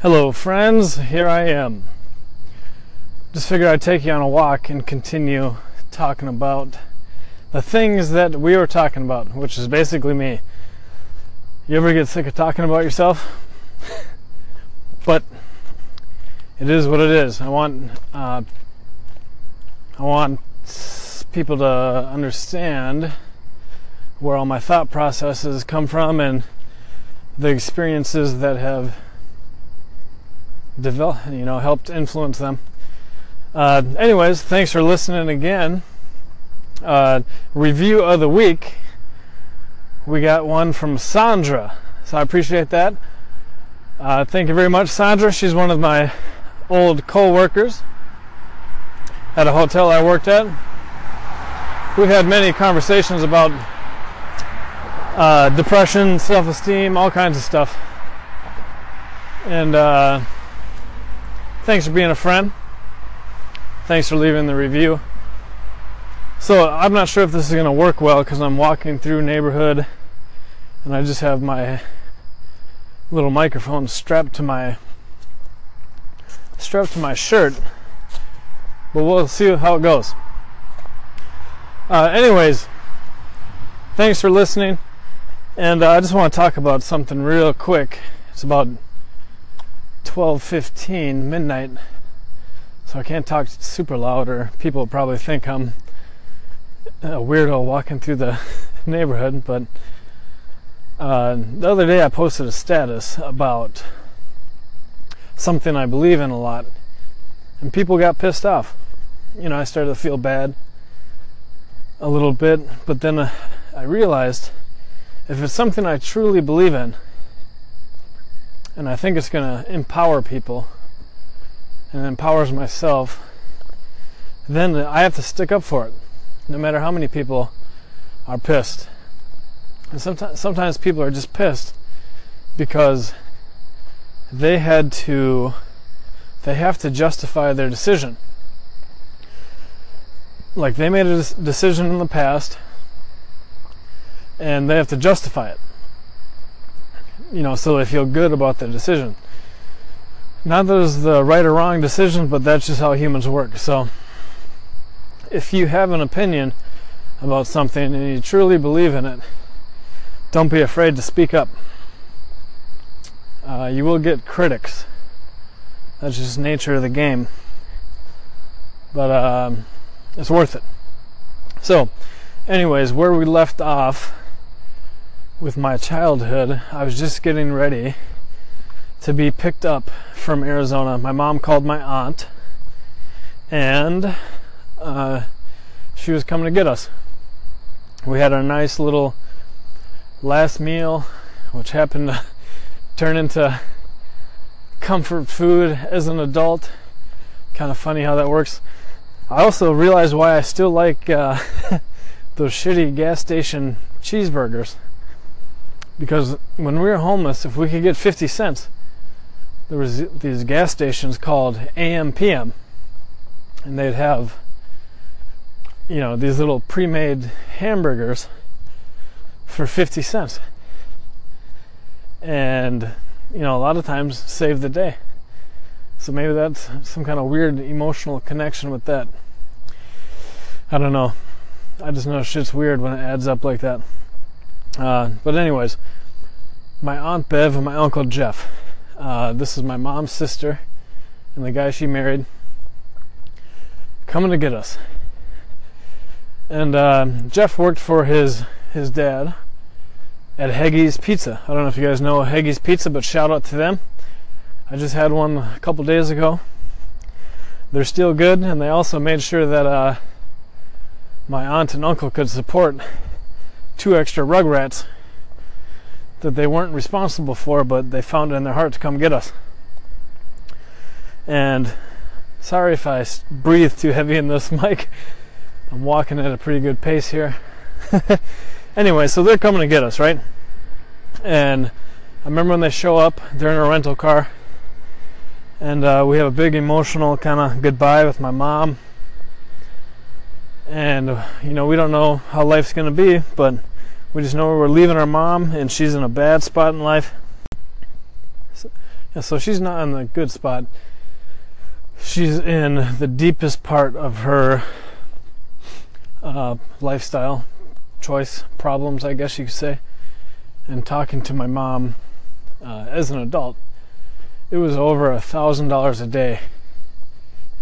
Hello, friends. Here I am. Just figured I'd take you on a walk and continue talking about the things that we were talking about, which is basically me. You ever get sick of talking about yourself? but it is what it is. I want uh, I want people to understand where all my thought processes come from and the experiences that have developed, you know, helped influence them. Uh, anyways, thanks for listening again. Uh, review of the week. We got one from Sandra, so I appreciate that. Uh, thank you very much, Sandra. She's one of my old co-workers at a hotel I worked at. We've had many conversations about uh, depression, self-esteem, all kinds of stuff. And uh, thanks for being a friend. Thanks for leaving the review. So I'm not sure if this is going to work well because I'm walking through neighborhood and I just have my little microphone strapped to my strapped to my shirt. But we'll see how it goes. Uh, anyways, thanks for listening. And uh, I just want to talk about something real quick. It's about 12:15 midnight, so I can't talk super loud, or people probably think I'm a weirdo walking through the neighborhood. But uh, the other day I posted a status about something I believe in a lot, and people got pissed off. You know, I started to feel bad a little bit, but then uh, I realized if it's something I truly believe in, and I think it's going to empower people and empowers myself, then I have to stick up for it, no matter how many people are pissed. And sometimes, sometimes people are just pissed because they had to, they have to justify their decision. Like they made a decision in the past and they have to justify it you know so they feel good about their decision. Not that it's the right or wrong decision but that's just how humans work. So if you have an opinion about something and you truly believe in it don't be afraid to speak up. Uh, you will get critics. That's just nature of the game. But um, it's worth it. So, anyways, where we left off with my childhood, I was just getting ready to be picked up from Arizona. My mom called my aunt, and uh, she was coming to get us. We had a nice little last meal, which happened to turn into comfort food as an adult. Kind of funny how that works. I also realized why I still like uh, those shitty gas station cheeseburgers. Because when we were homeless, if we could get 50 cents, there was these gas stations called AM PM, and they'd have, you know, these little pre-made hamburgers for 50 cents, and you know, a lot of times save the day. So maybe that's some kind of weird emotional connection with that. I don't know. I just know shit's weird when it adds up like that. Uh, but anyways, my aunt Bev and my uncle Jeff. Uh, this is my mom's sister and the guy she married coming to get us. And uh, Jeff worked for his his dad at Heggie's Pizza. I don't know if you guys know Heggie's Pizza, but shout out to them. I just had one a couple days ago. They're still good, and they also made sure that uh, my aunt and uncle could support two extra rugrats that they weren't responsible for, but they found it in their heart to come get us. And sorry if I breathe too heavy in this mic. I'm walking at a pretty good pace here. anyway, so they're coming to get us, right? And I remember when they show up, they're in a rental car and uh, we have a big emotional kind of goodbye with my mom and you know we don't know how life's going to be but we just know we're leaving our mom and she's in a bad spot in life So, so she's not in the good spot. She's in the deepest part of her uh, lifestyle choice problems, I guess you could say. And talking to my mom uh, as an adult, it was over a thousand dollars a day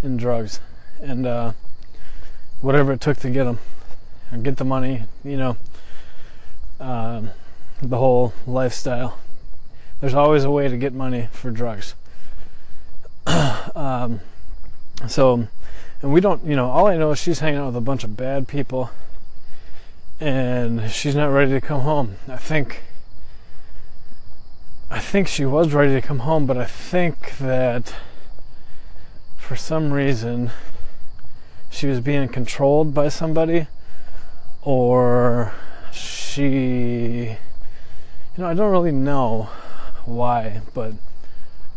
in drugs, and uh, whatever it took to get them, and get the money, you know, um, the whole lifestyle. There's always a way to get money for drugs. um, so, and we don't, you know, all I know is she's hanging out with a bunch of bad people, and she's not ready to come home. I think. I think she was ready to come home, but I think that for some reason she was being controlled by somebody or she you know I don't really know why but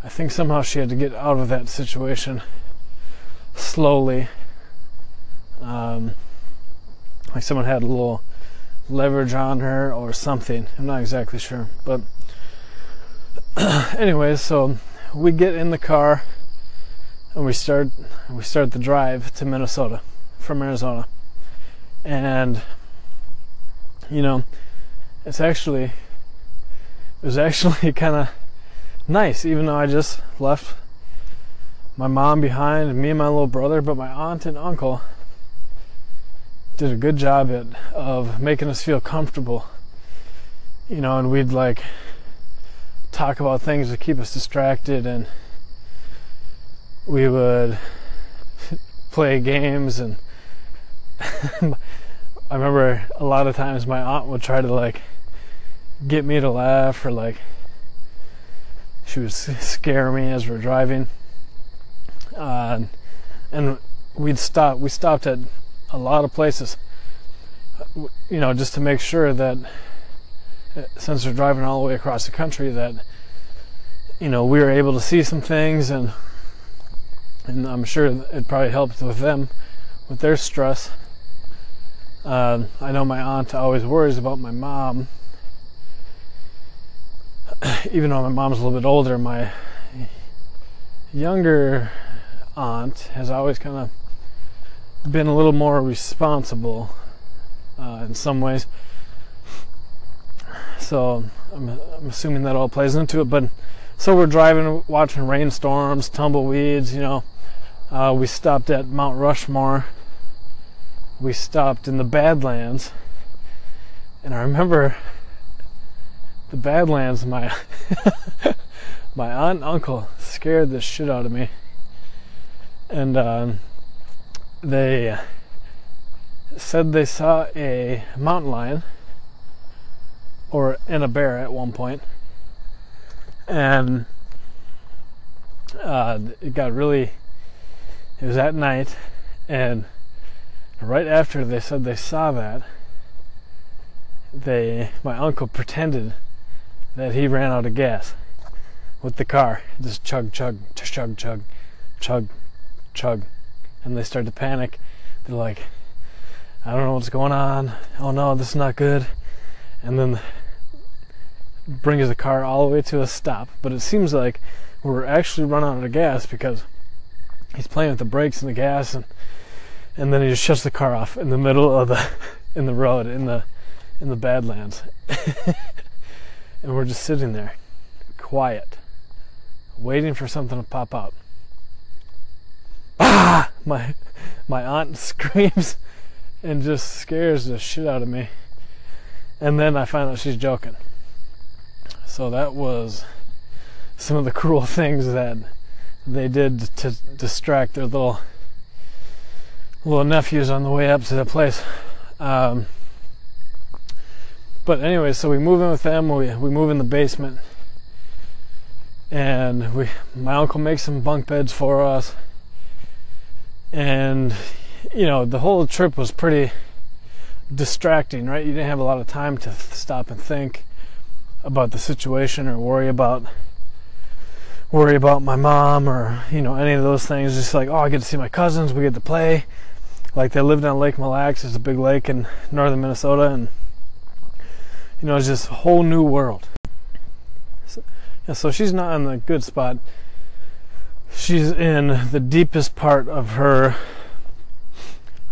I think somehow she had to get out of that situation slowly. Um, like someone had a little leverage on her or something. I'm not exactly sure but anyways so we get in the car and we start we start the drive to Minnesota from Arizona. And you know it's actually it was actually kind of nice even though I just left my mom behind me and my little brother but my aunt and uncle did a good job at of making us feel comfortable you know and we'd like talk about things to keep us distracted and we would play games and I remember a lot of times my aunt would try to like get me to laugh or like she would scare me as we're driving. Uh, and we'd stop we stopped at a lot of places you know just to make sure that since we're driving all the way across the country that you know we were able to see some things and and I'm sure it probably helped with them with their stress. Uh, I know my aunt always worries about my mom, even though my mom's a little bit older. My younger aunt has always kind of been a little more responsible uh, in some ways. So I'm, I'm assuming that all plays into it, but so we're driving, watching rainstorms, tumbleweeds, you know. Uh, we stopped at Mount Rushmore. We stopped in the Badlands. And I remember the Badlands, my my aunt and uncle scared the shit out of me. And um, they said they saw a mountain lion or and a bear at one point and uh, it got really. It was at night, and right after they said they saw that, they my uncle pretended that he ran out of gas with the car. Just chug, chug, chug, chug, chug, chug, and they started to panic. They're like, "I don't know what's going on. Oh no, this is not good." And then brings the car all the way to a stop. But it seems like we're actually running out of gas because he's playing with the brakes and the gas, and and then he just shuts the car off in the middle of the in the road in the in the Badlands, and we're just sitting there, quiet, waiting for something to pop out. Ah! My my aunt screams and just scares the shit out of me. And then I find out she's joking. So that was some of the cruel things that they did to distract their little little nephews on the way up to the place. Um, but anyway, so we move in with them. We we move in the basement, and we my uncle makes some bunk beds for us, and you know the whole trip was pretty distracting, right? You didn't have a lot of time to stop and think about the situation or worry about worry about my mom or you know any of those things just like oh i get to see my cousins we get to play like they lived on lake mille lacs it's a big lake in northern minnesota and you know it's just a whole new world so, And so she's not in the good spot. She's in the deepest part of her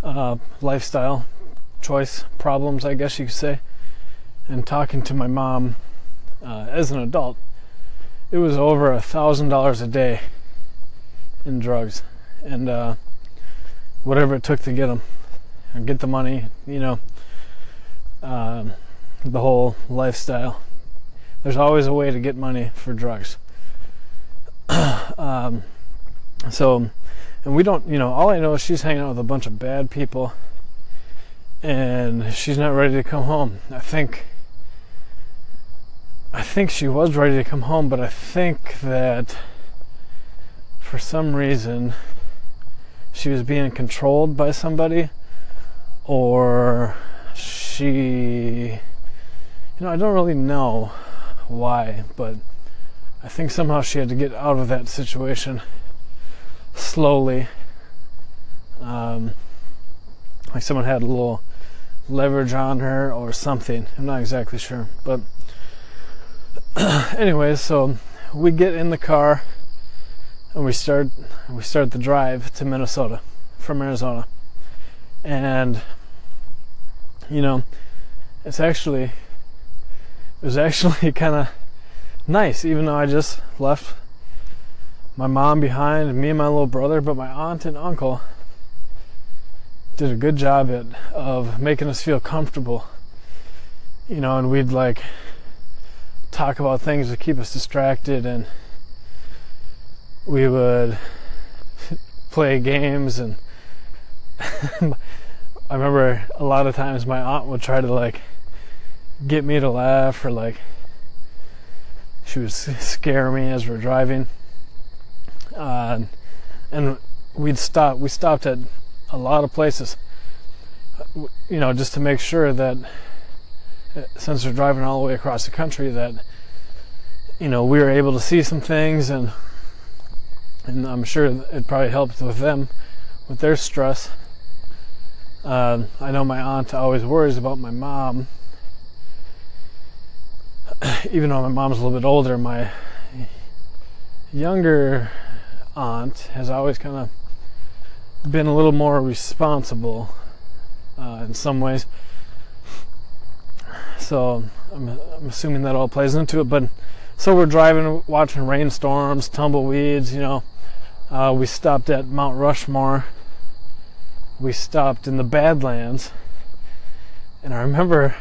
uh, lifestyle choice problems, I guess you could say. And talking to my mom uh, as an adult, it was over a thousand dollars a day in drugs, and uh, whatever it took to get them, and get the money, you know, um, the whole lifestyle. There's always a way to get money for drugs. um, so, and we don't, you know, all I know is she's hanging out with a bunch of bad people and she's not ready to come home. I think I think she was ready to come home, but I think that for some reason she was being controlled by somebody or she you know, I don't really know why, but I think somehow she had to get out of that situation slowly. Um, like someone had a little leverage on her or something. I'm not exactly sure. But, anyways, so we get in the car and we start we start the drive to Minnesota from Arizona. And you know, it's actually it was actually kind of nice even though I just left my mom behind, me and my little brother, but my aunt and uncle did a good job at, of making us feel comfortable. You know, and we'd like talk about things to keep us distracted, and we would play games. And I remember a lot of times my aunt would try to like get me to laugh, or like she would scare me as we're driving. Uh, and we'd stop. We stopped at a lot of places. You know, just to make sure that uh, since we're driving all the way across the country, that you know we were able to see some things, and and I'm sure it probably helped with them with their stress. Uh, I know my aunt always worries about my mom, even though my mom's a little bit older. My younger aunt has always kind of been a little more responsible uh, in some ways. So I'm, I'm, assuming that all plays into it. But so we're driving, watching rainstorms, tumbleweeds. You know, uh, we stopped at Mount Rushmore. We stopped in the Badlands, and I remember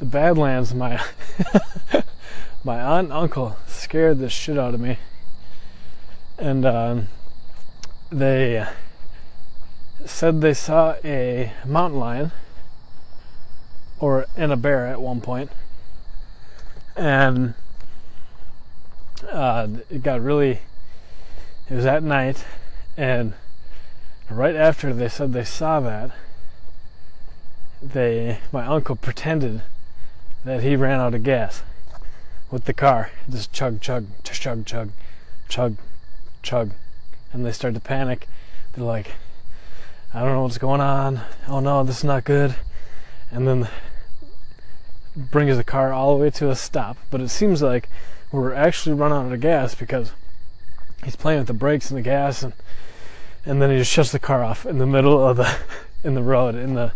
the Badlands. My my aunt and uncle scared the shit out of me, and. Uh, they said they saw a mountain lion or in a bear at one point and uh, it got really it was at night and right after they said they saw that they my uncle pretended that he ran out of gas with the car just chug chug chug chug chug chug and they start to panic. They're like, I don't know what's going on. Oh no, this is not good. And then brings the car all the way to a stop. But it seems like we're actually running out of gas because he's playing with the brakes and the gas and and then he just shuts the car off in the middle of the in the road in the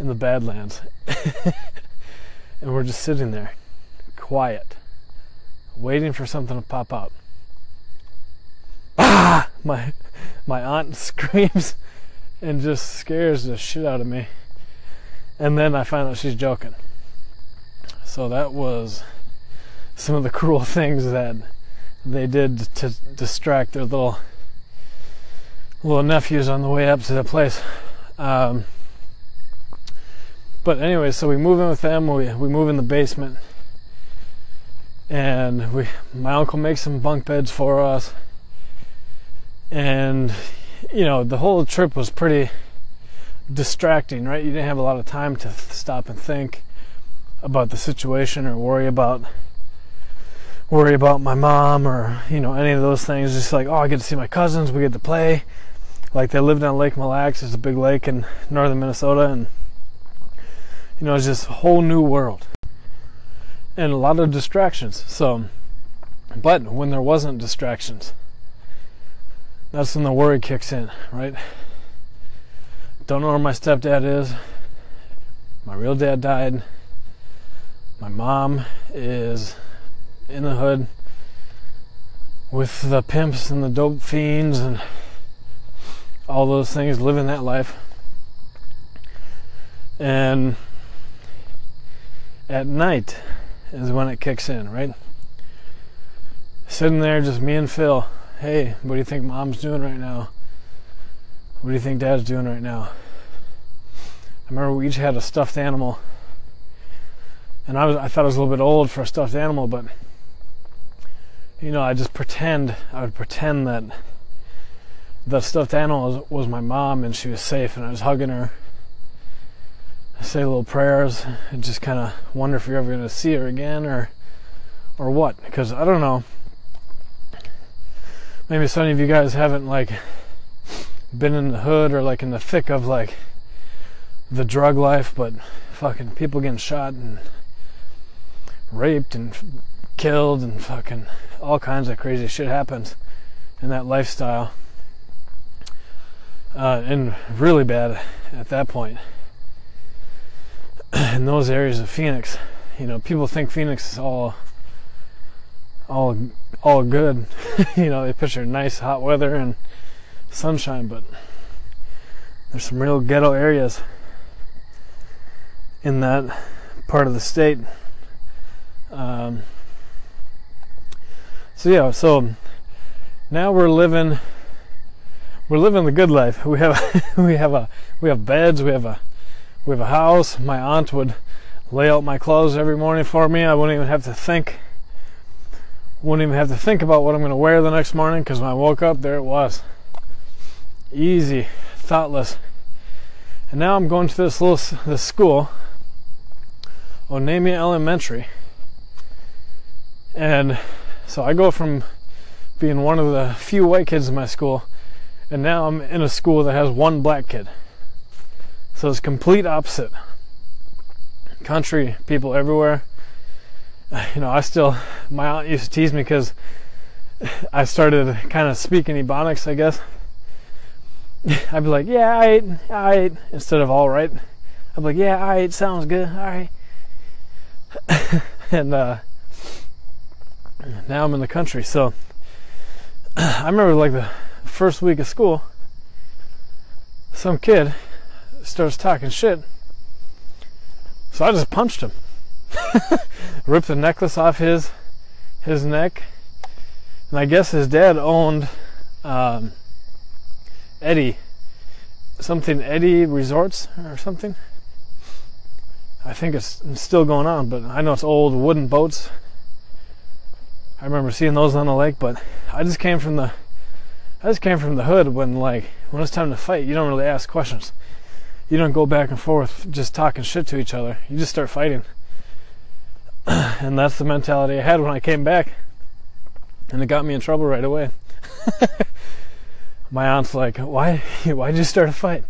in the badlands. and we're just sitting there quiet waiting for something to pop out. ah! My my aunt screams and just scares the shit out of me. And then I find out she's joking. So that was some of the cruel things that they did to distract their little little nephews on the way up to the place. Um, but anyway, so we move in with them. We we move in the basement, and we my uncle makes some bunk beds for us and you know the whole trip was pretty distracting right? You didn't have a lot of time to stop and think about the situation or worry about worry about my mom or you know any of those things. Just like oh i get to see my cousins we get to play. Like they lived on lake mille lacs. It's a big lake in northern minnesota and you know it's just a whole new world and a lot of distractions. So But when there wasn't distractions, that's when the worry kicks in, right? Don't know where my stepdad is. My real dad died. My mom is in the hood with the pimps and the dope fiends and all those things, living that life. And at night is when it kicks in, right? Sitting there, just me and Phil. Hey, what do you think mom's doing right now? What do you think dad's doing right now? I remember we each had a stuffed animal. And I was I thought it was a little bit old for a stuffed animal, but you know, I just pretend I would pretend that the stuffed animal was, was my mom and she was safe and I was hugging her. I say little prayers and just kind of wonder if you're ever going to see her again or or what because I don't know. Maybe some of you guys haven't like been in the hood or like in the thick of like the drug life, but fucking people getting shot and raped and killed and fucking all kinds of crazy shit happens in that lifestyle. Uh, and really bad at that point. in those areas of Phoenix, you know, people think Phoenix is all all all good. you know, they picture nice hot weather and sunshine, but there's some real ghetto areas in that part of the state. Um, so yeah, so now we're living we're living the good life. We have we have a we have beds, we have a we have a house. My aunt would lay out my clothes every morning for me. I wouldn't even have to think wouldn't even have to think about what I'm going to wear the next morning because when I woke up there it was. Easy, thoughtless. And now I'm going to this little this school Onamia Elementary. And so I go from being one of the few white kids in my school, and now I'm in a school that has one black kid. So it's complete opposite. Country people everywhere. You know, I still, my aunt used to tease me because I started kind of speaking Ebonics, I guess. I'd be like, yeah, I ate, I ate, instead of all right. I'd be like, yeah, I ate, sounds good, all right. and uh, now I'm in the country. So I remember like the first week of school, some kid starts talking shit. So I just punched him, ripped the necklace off his his neck, and I guess his dad owned um, Eddie something Eddie Resorts or something. I think it's still going on, but I know it's old wooden boats. I remember seeing those on the lake, but I just came from the I just came from the hood when like when it's time to fight, you don't really ask questions. You don't go back and forth just talking shit to each other. You just start fighting. and that's the mentality I had when I came back. And it got me in trouble right away. My aunt's like, "Why why'd you start a fight?"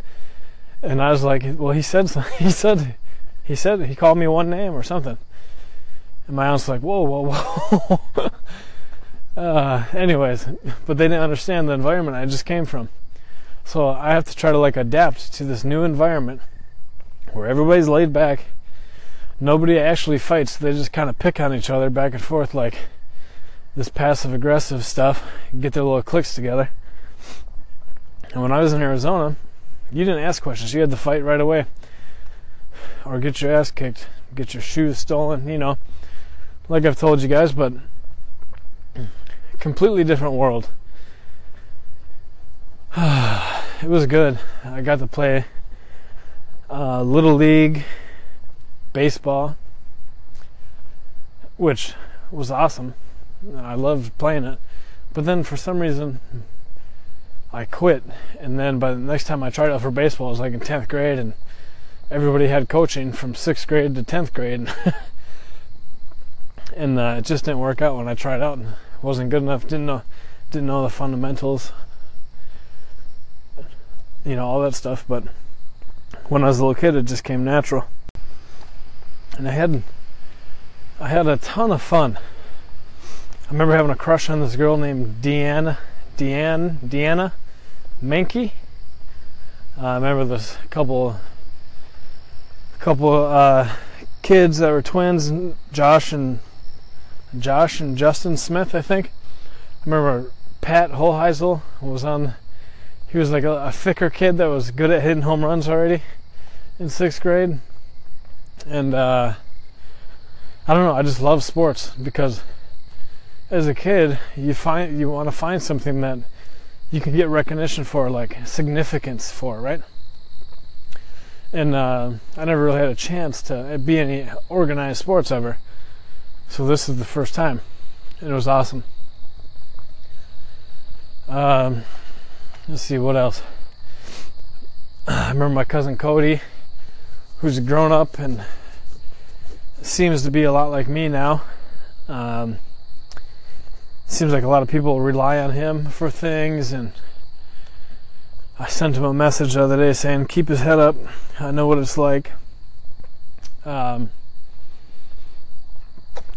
And I was like, "Well, he said something he said he said he called me one name or something. And my aunt's like, whoa, whoa, whoa. uh, anyways, but they didn't understand the environment I just came from. So I have to try to like adapt to this new environment where everybody's laid back. Nobody actually fights. They just kind of pick on each other back and forth like this passive aggressive stuff, get their little cliques together. And when I was in Arizona, you didn't ask questions. You had to fight right away or get your ass kicked, get your shoes stolen, you know, like I've told you guys, but completely different world. it was good. I got to play uh, little league baseball, which was awesome. I loved playing it, but then for some reason I quit. And then by the next time I tried out for baseball, I was like in tenth grade, and everybody had coaching from sixth grade to tenth grade, and uh, it just didn't work out when I tried out. and wasn't good enough. Didn't know didn't know the fundamentals, you know all that stuff. But when I was a little kid, it just came natural, and I had I had a ton of fun. I remember having a crush on this girl named Deanna, Deanne, Deanna Mankey. Uh, I remember this couple, couple uh, kids that were twins, Josh and Josh and Justin Smith, I think. I remember Pat Holheisel was on. He was like a, a thicker kid that was good at hitting home runs already in sixth grade, and uh, I don't know. I just love sports because as a kid, you find you want to find something that you can get recognition for, like significance for, right? And uh, I never really had a chance to be any organized sports ever, so this is the first time, and it was awesome. Um, let's see what else. I remember my cousin Cody, who's grown up and seems to be a lot like me now. Um, seems like a lot of people rely on him for things and I sent him a message the other day saying keep his head up. I know what it's like. Um,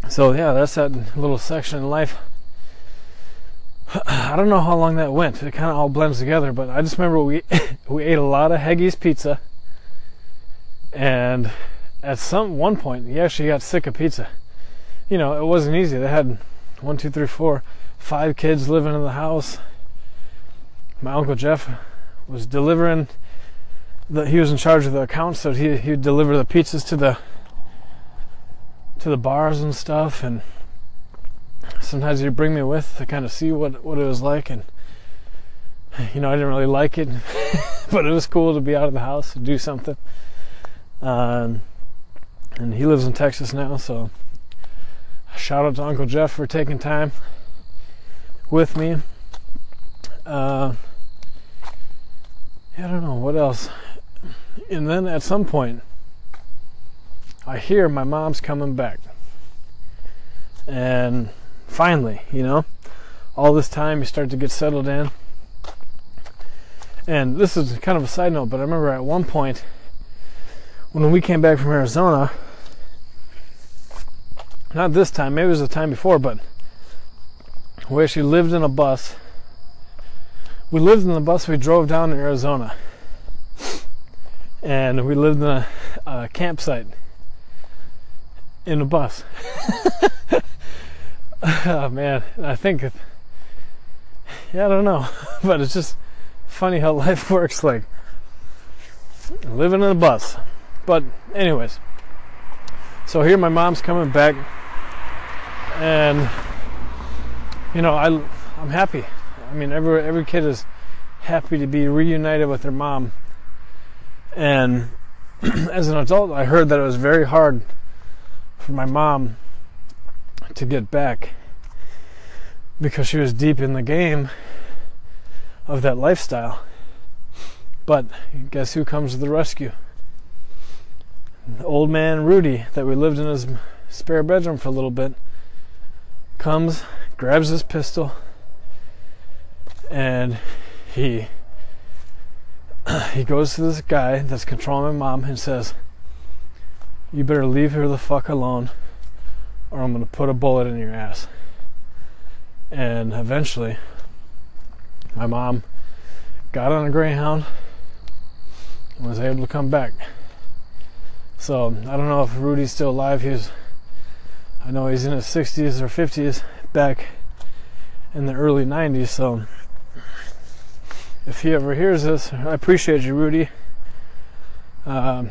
so yeah that's that little section in life. I don't know how long that went. It kind of all blends together but I just remember we we ate a lot of Heggie's pizza. And at some one point he actually got sick of pizza. You know it wasn't easy. They had one, two, three, four, five kids living in the house. My uncle Jeff was delivering. The, he was in charge of the accounts, so he he would deliver the pizzas to the to the bars and stuff. And sometimes he'd bring me with to kind of see what what it was like. And you know, I didn't really like it, but it was cool to be out of the house and do something. Um, and he lives in Texas now, so shout out to Uncle Jeff for taking time with me. Uh, I don't know what else. And then at some point, I hear my mom's coming back. And finally, you know, all this time you start to get settled in. And this is kind of a side note, but I remember at one point when we came back from Arizona, not this time, maybe it was the time before, but we actually lived in a bus. We lived in the bus, we drove down to Arizona. And we lived in a, a campsite in a bus. oh man, I think, yeah, I don't know, but it's just funny how life works like living in a bus. But, anyways, so here my mom's coming back and you know I I'm happy. I mean every every kid is happy to be reunited with their mom. And as an adult, I heard that it was very hard for my mom to get back because she was deep in the game of that lifestyle. But guess who comes to the rescue? The old man Rudy that we lived in his spare bedroom for a little bit comes, grabs his pistol, and he he goes to this guy that's controlling my mom and says, "You better leave her the fuck alone, or I'm gonna put a bullet in your ass." And eventually, my mom got on a Greyhound and was able to come back. So I don't know if Rudy's still alive. He's I know he's in his 60s or 50s back in the early 90s, so if he ever hears this, I appreciate you, Rudy. Um,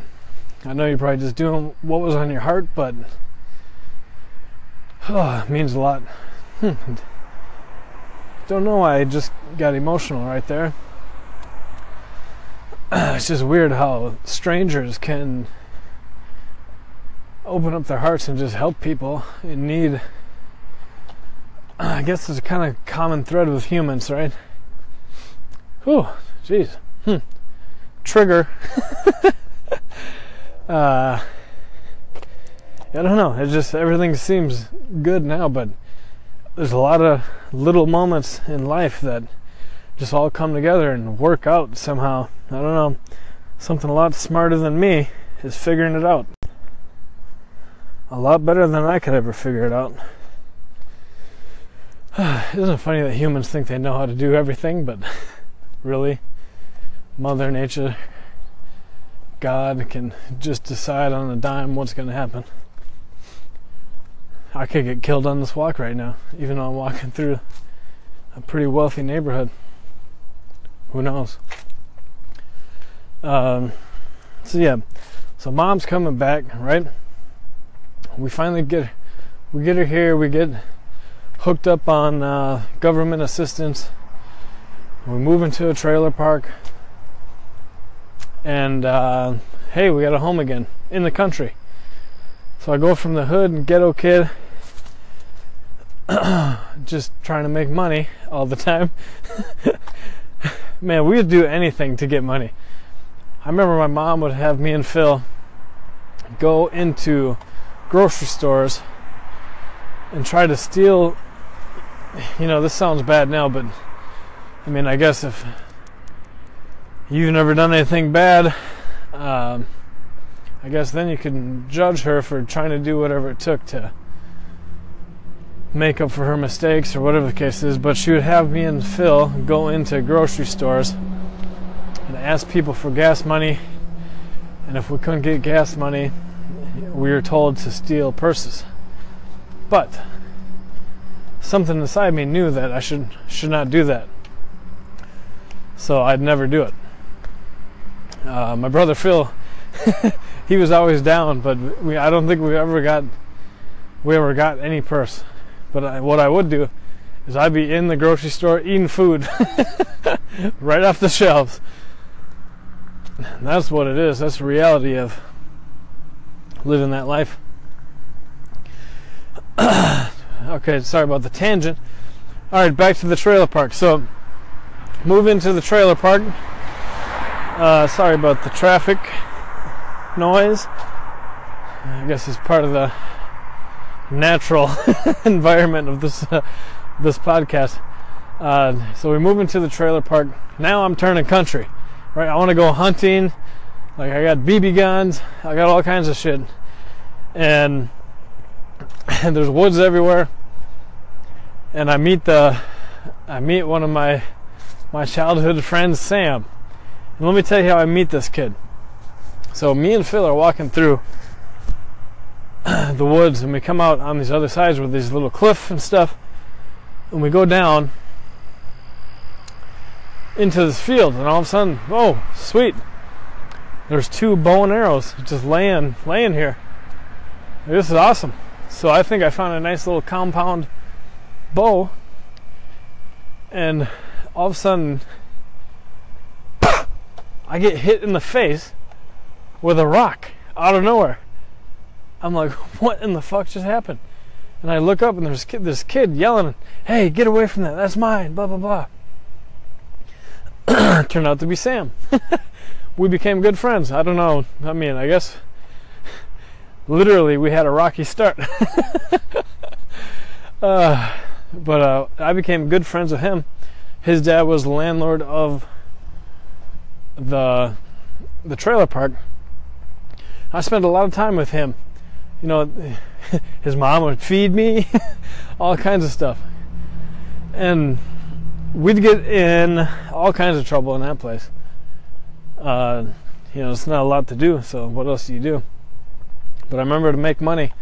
I know you're probably just doing what was on your heart, but oh, it means a lot. Don't know why I just got emotional right there. it's just weird how strangers can open up their hearts and just help people in need. I guess it's a kind of common thread with humans, right? Whew, jeez. Hmm. Trigger. uh, I don't know. It just everything seems good now, but there's a lot of little moments in life that just all come together and work out somehow. I don't know. Something a lot smarter than me is figuring it out a lot better than I could ever figure it out. isn't it funny that humans think they know how to do everything, but really, Mother Nature, God can just decide on a dime what's going to happen. I could get killed on this walk right now, even though I'm walking through a pretty wealthy neighborhood. Who knows? Um, so yeah, so mom's coming back, right? We finally get we get her here. We get hooked up on uh, government assistance. We move into a trailer park, and uh, hey, we got a home again in the country. So I go from the hood and ghetto kid, just trying to make money all the time. Man, we would do anything to get money. I remember my mom would have me and Phil go into grocery stores and try to steal. You know, this sounds bad now, but I mean, I guess if you've never done anything bad, um, I guess then you can judge her for trying to do whatever it took to make up for her mistakes or whatever the case is. But she would have me and Phil go into grocery stores and ask people for gas money. And if we couldn't get gas money, we were told to steal purses. But something inside me knew that I should should not do that. So I'd never do it. Uh, my brother Phil, he was always down, but we I don't think we ever got we ever got any purse. But I, what I would do is I'd be in the grocery store eating food right off the shelves. That's what it is. That's the reality of living that life. okay, sorry about the tangent. All right, back to the trailer park. So, move into the trailer park. Uh, sorry about the traffic noise. I guess it's part of the natural environment of this uh, this podcast. Uh, so we move into the trailer park. Now I'm turning country, right? I want to go hunting. Like I got BB guns. I got all kinds of shit, and and there's woods everywhere. And I meet the I meet one of my my childhood friends, Sam. And let me tell you how I meet this kid. So me and Phil are walking through the woods and we come out on these other sides with these little cliff and stuff. And we go down into this field and all of a sudden, oh, sweet. There's two bow and arrows just laying laying here. This is awesome. So I think I found a nice little compound bow, and all of a sudden, I get hit in the face with a rock out of nowhere. I'm like, what in the fuck just happened? And I look up and there's this kid yelling, hey, get away from that, that's mine, blah, blah, blah. Turned out to be Sam. we became good friends. I don't know. I mean, I guess literally we had a rocky start. uh, but uh, I became good friends with him. His dad was landlord of the the trailer park. I spent a lot of time with him. You know, his mom would feed me, all kinds of stuff, and we'd get in all kinds of trouble in that place. Uh, you know, it's not a lot to do. So what else do you do? But I remember to make money,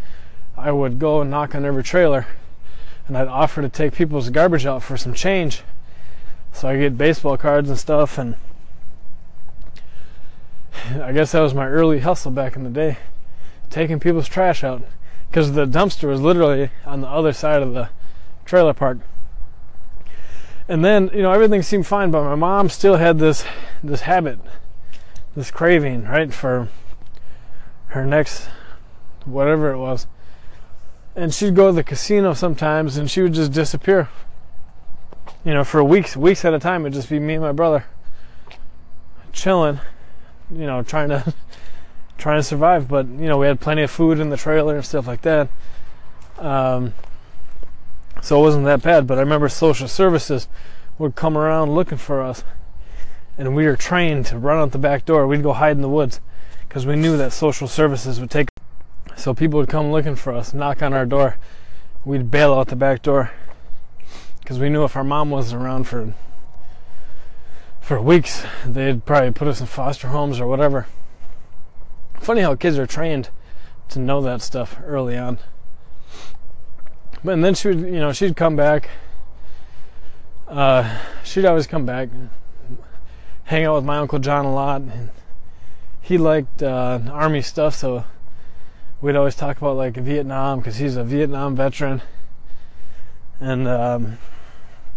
I would go and knock on every trailer and I'd offer to take people's garbage out for some change. So I get baseball cards and stuff and I guess that was my early hustle back in the day, taking people's trash out because the dumpster was literally on the other side of the trailer park. And then, you know, everything seemed fine, but my mom still had this this habit, this craving, right, for her next whatever it was. And she'd go to the casino sometimes and she would just disappear. You know, for weeks, weeks at a time, it'd just be me and my brother chilling, you know, trying to trying to survive. But, you know, we had plenty of food in the trailer and stuff like that. Um, so it wasn't that bad, but I remember social services would come around looking for us. And we were trained to run out the back door. We'd go hide in the woods because we knew that social services would take so people would come looking for us, knock on our door. We'd bail out the back door because we knew if our mom wasn't around for for weeks, they'd probably put us in foster homes or whatever. Funny how kids are trained to know that stuff early on. But and then she would, you know, she'd come back. Uh, she'd always come back, hang out with my uncle John a lot. And he liked uh, army stuff, so we'd always talk about like Vietnam because he's a Vietnam veteran, and um,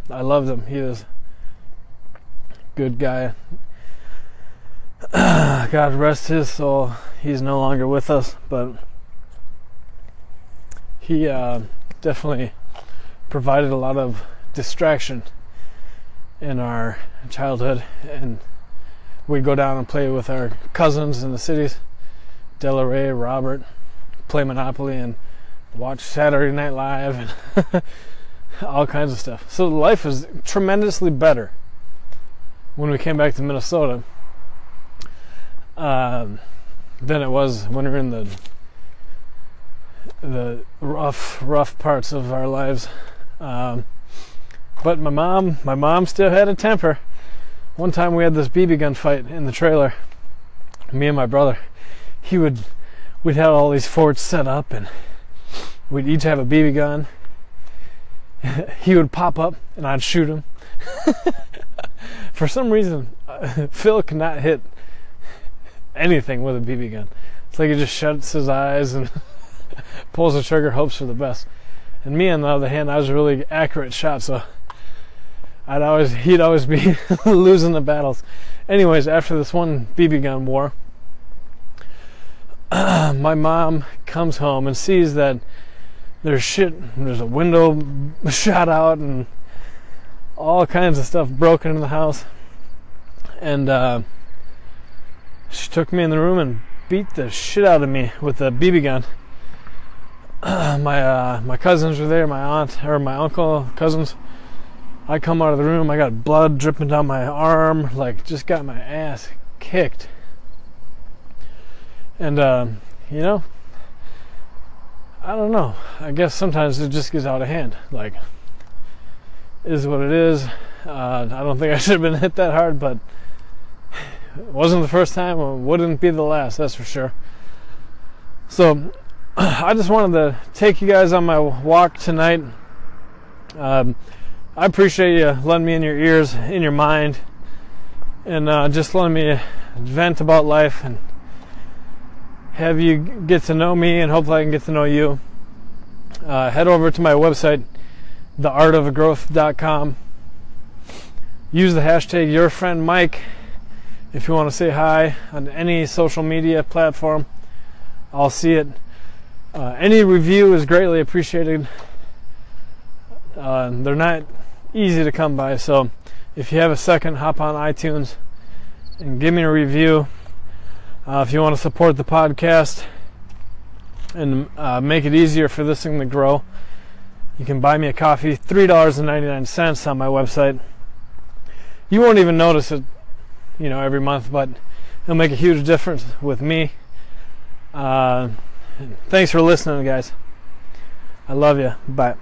I loved him. He was a good guy. God rest his soul. He's no longer with us, but he uh, definitely provided a lot of distraction in our childhood, and we'd go down and play with our cousins in the cities, Delaware, Robert, play Monopoly and watch Saturday Night Live and all kinds of stuff. So life was tremendously better when we came back to Minnesota um, than it was when we were in the the rough, rough parts of our lives. Um, but my mom, my mom still had a temper. One time we had this BB gun fight in the trailer. Me and my brother. He would we'd have all these forts set up and we'd each have a BB gun. he would pop up and I'd shoot him. For some reason, Phil cannot hit anything with a BB gun. It's like he just shuts his eyes and pulls the trigger, hopes for the best. And me, on the other hand, I was a really accurate shot, so I'd always he'd always be losing the battles. Anyways, after this one BB gun war, my mom comes home and sees that there's shit, there's a window shot out and all kinds of stuff broken in the house. And uh, she took me in the room and beat the shit out of me with a BB gun. my uh, my cousins were there, my aunt or my uncle, cousins. I come out of the room, I got blood dripping down my arm, like just got my ass kicked. And, uh, you know, I don't know. I guess sometimes it just gets out of hand. Like, is what it is. Uh, I don't think I should have been hit that hard, but it wasn't the first time. Wouldn't be the last, that's for sure. So, I just wanted to take you guys on my walk tonight. Um, I appreciate you letting me in your ears, in your mind, and uh, just letting me vent about life and have you get to know me and hopefully I can get to know you. Uh, head over to my website, theartofgrowth.com. Use the hashtag your friend Mike if you want to say hi on any social media platform. I'll see it. Uh, any review is greatly appreciated. Uh, they're not easy to come by, so if you have a second, hop on iTunes and give me a review. Uh, if you want to support the podcast and uh, make it easier for this thing to grow, you can buy me a coffee, $3.99 on my website. You won't even notice it, you know, every month, but it'll make a huge difference with me. Uh, thanks for listening, guys. I love you. Bye.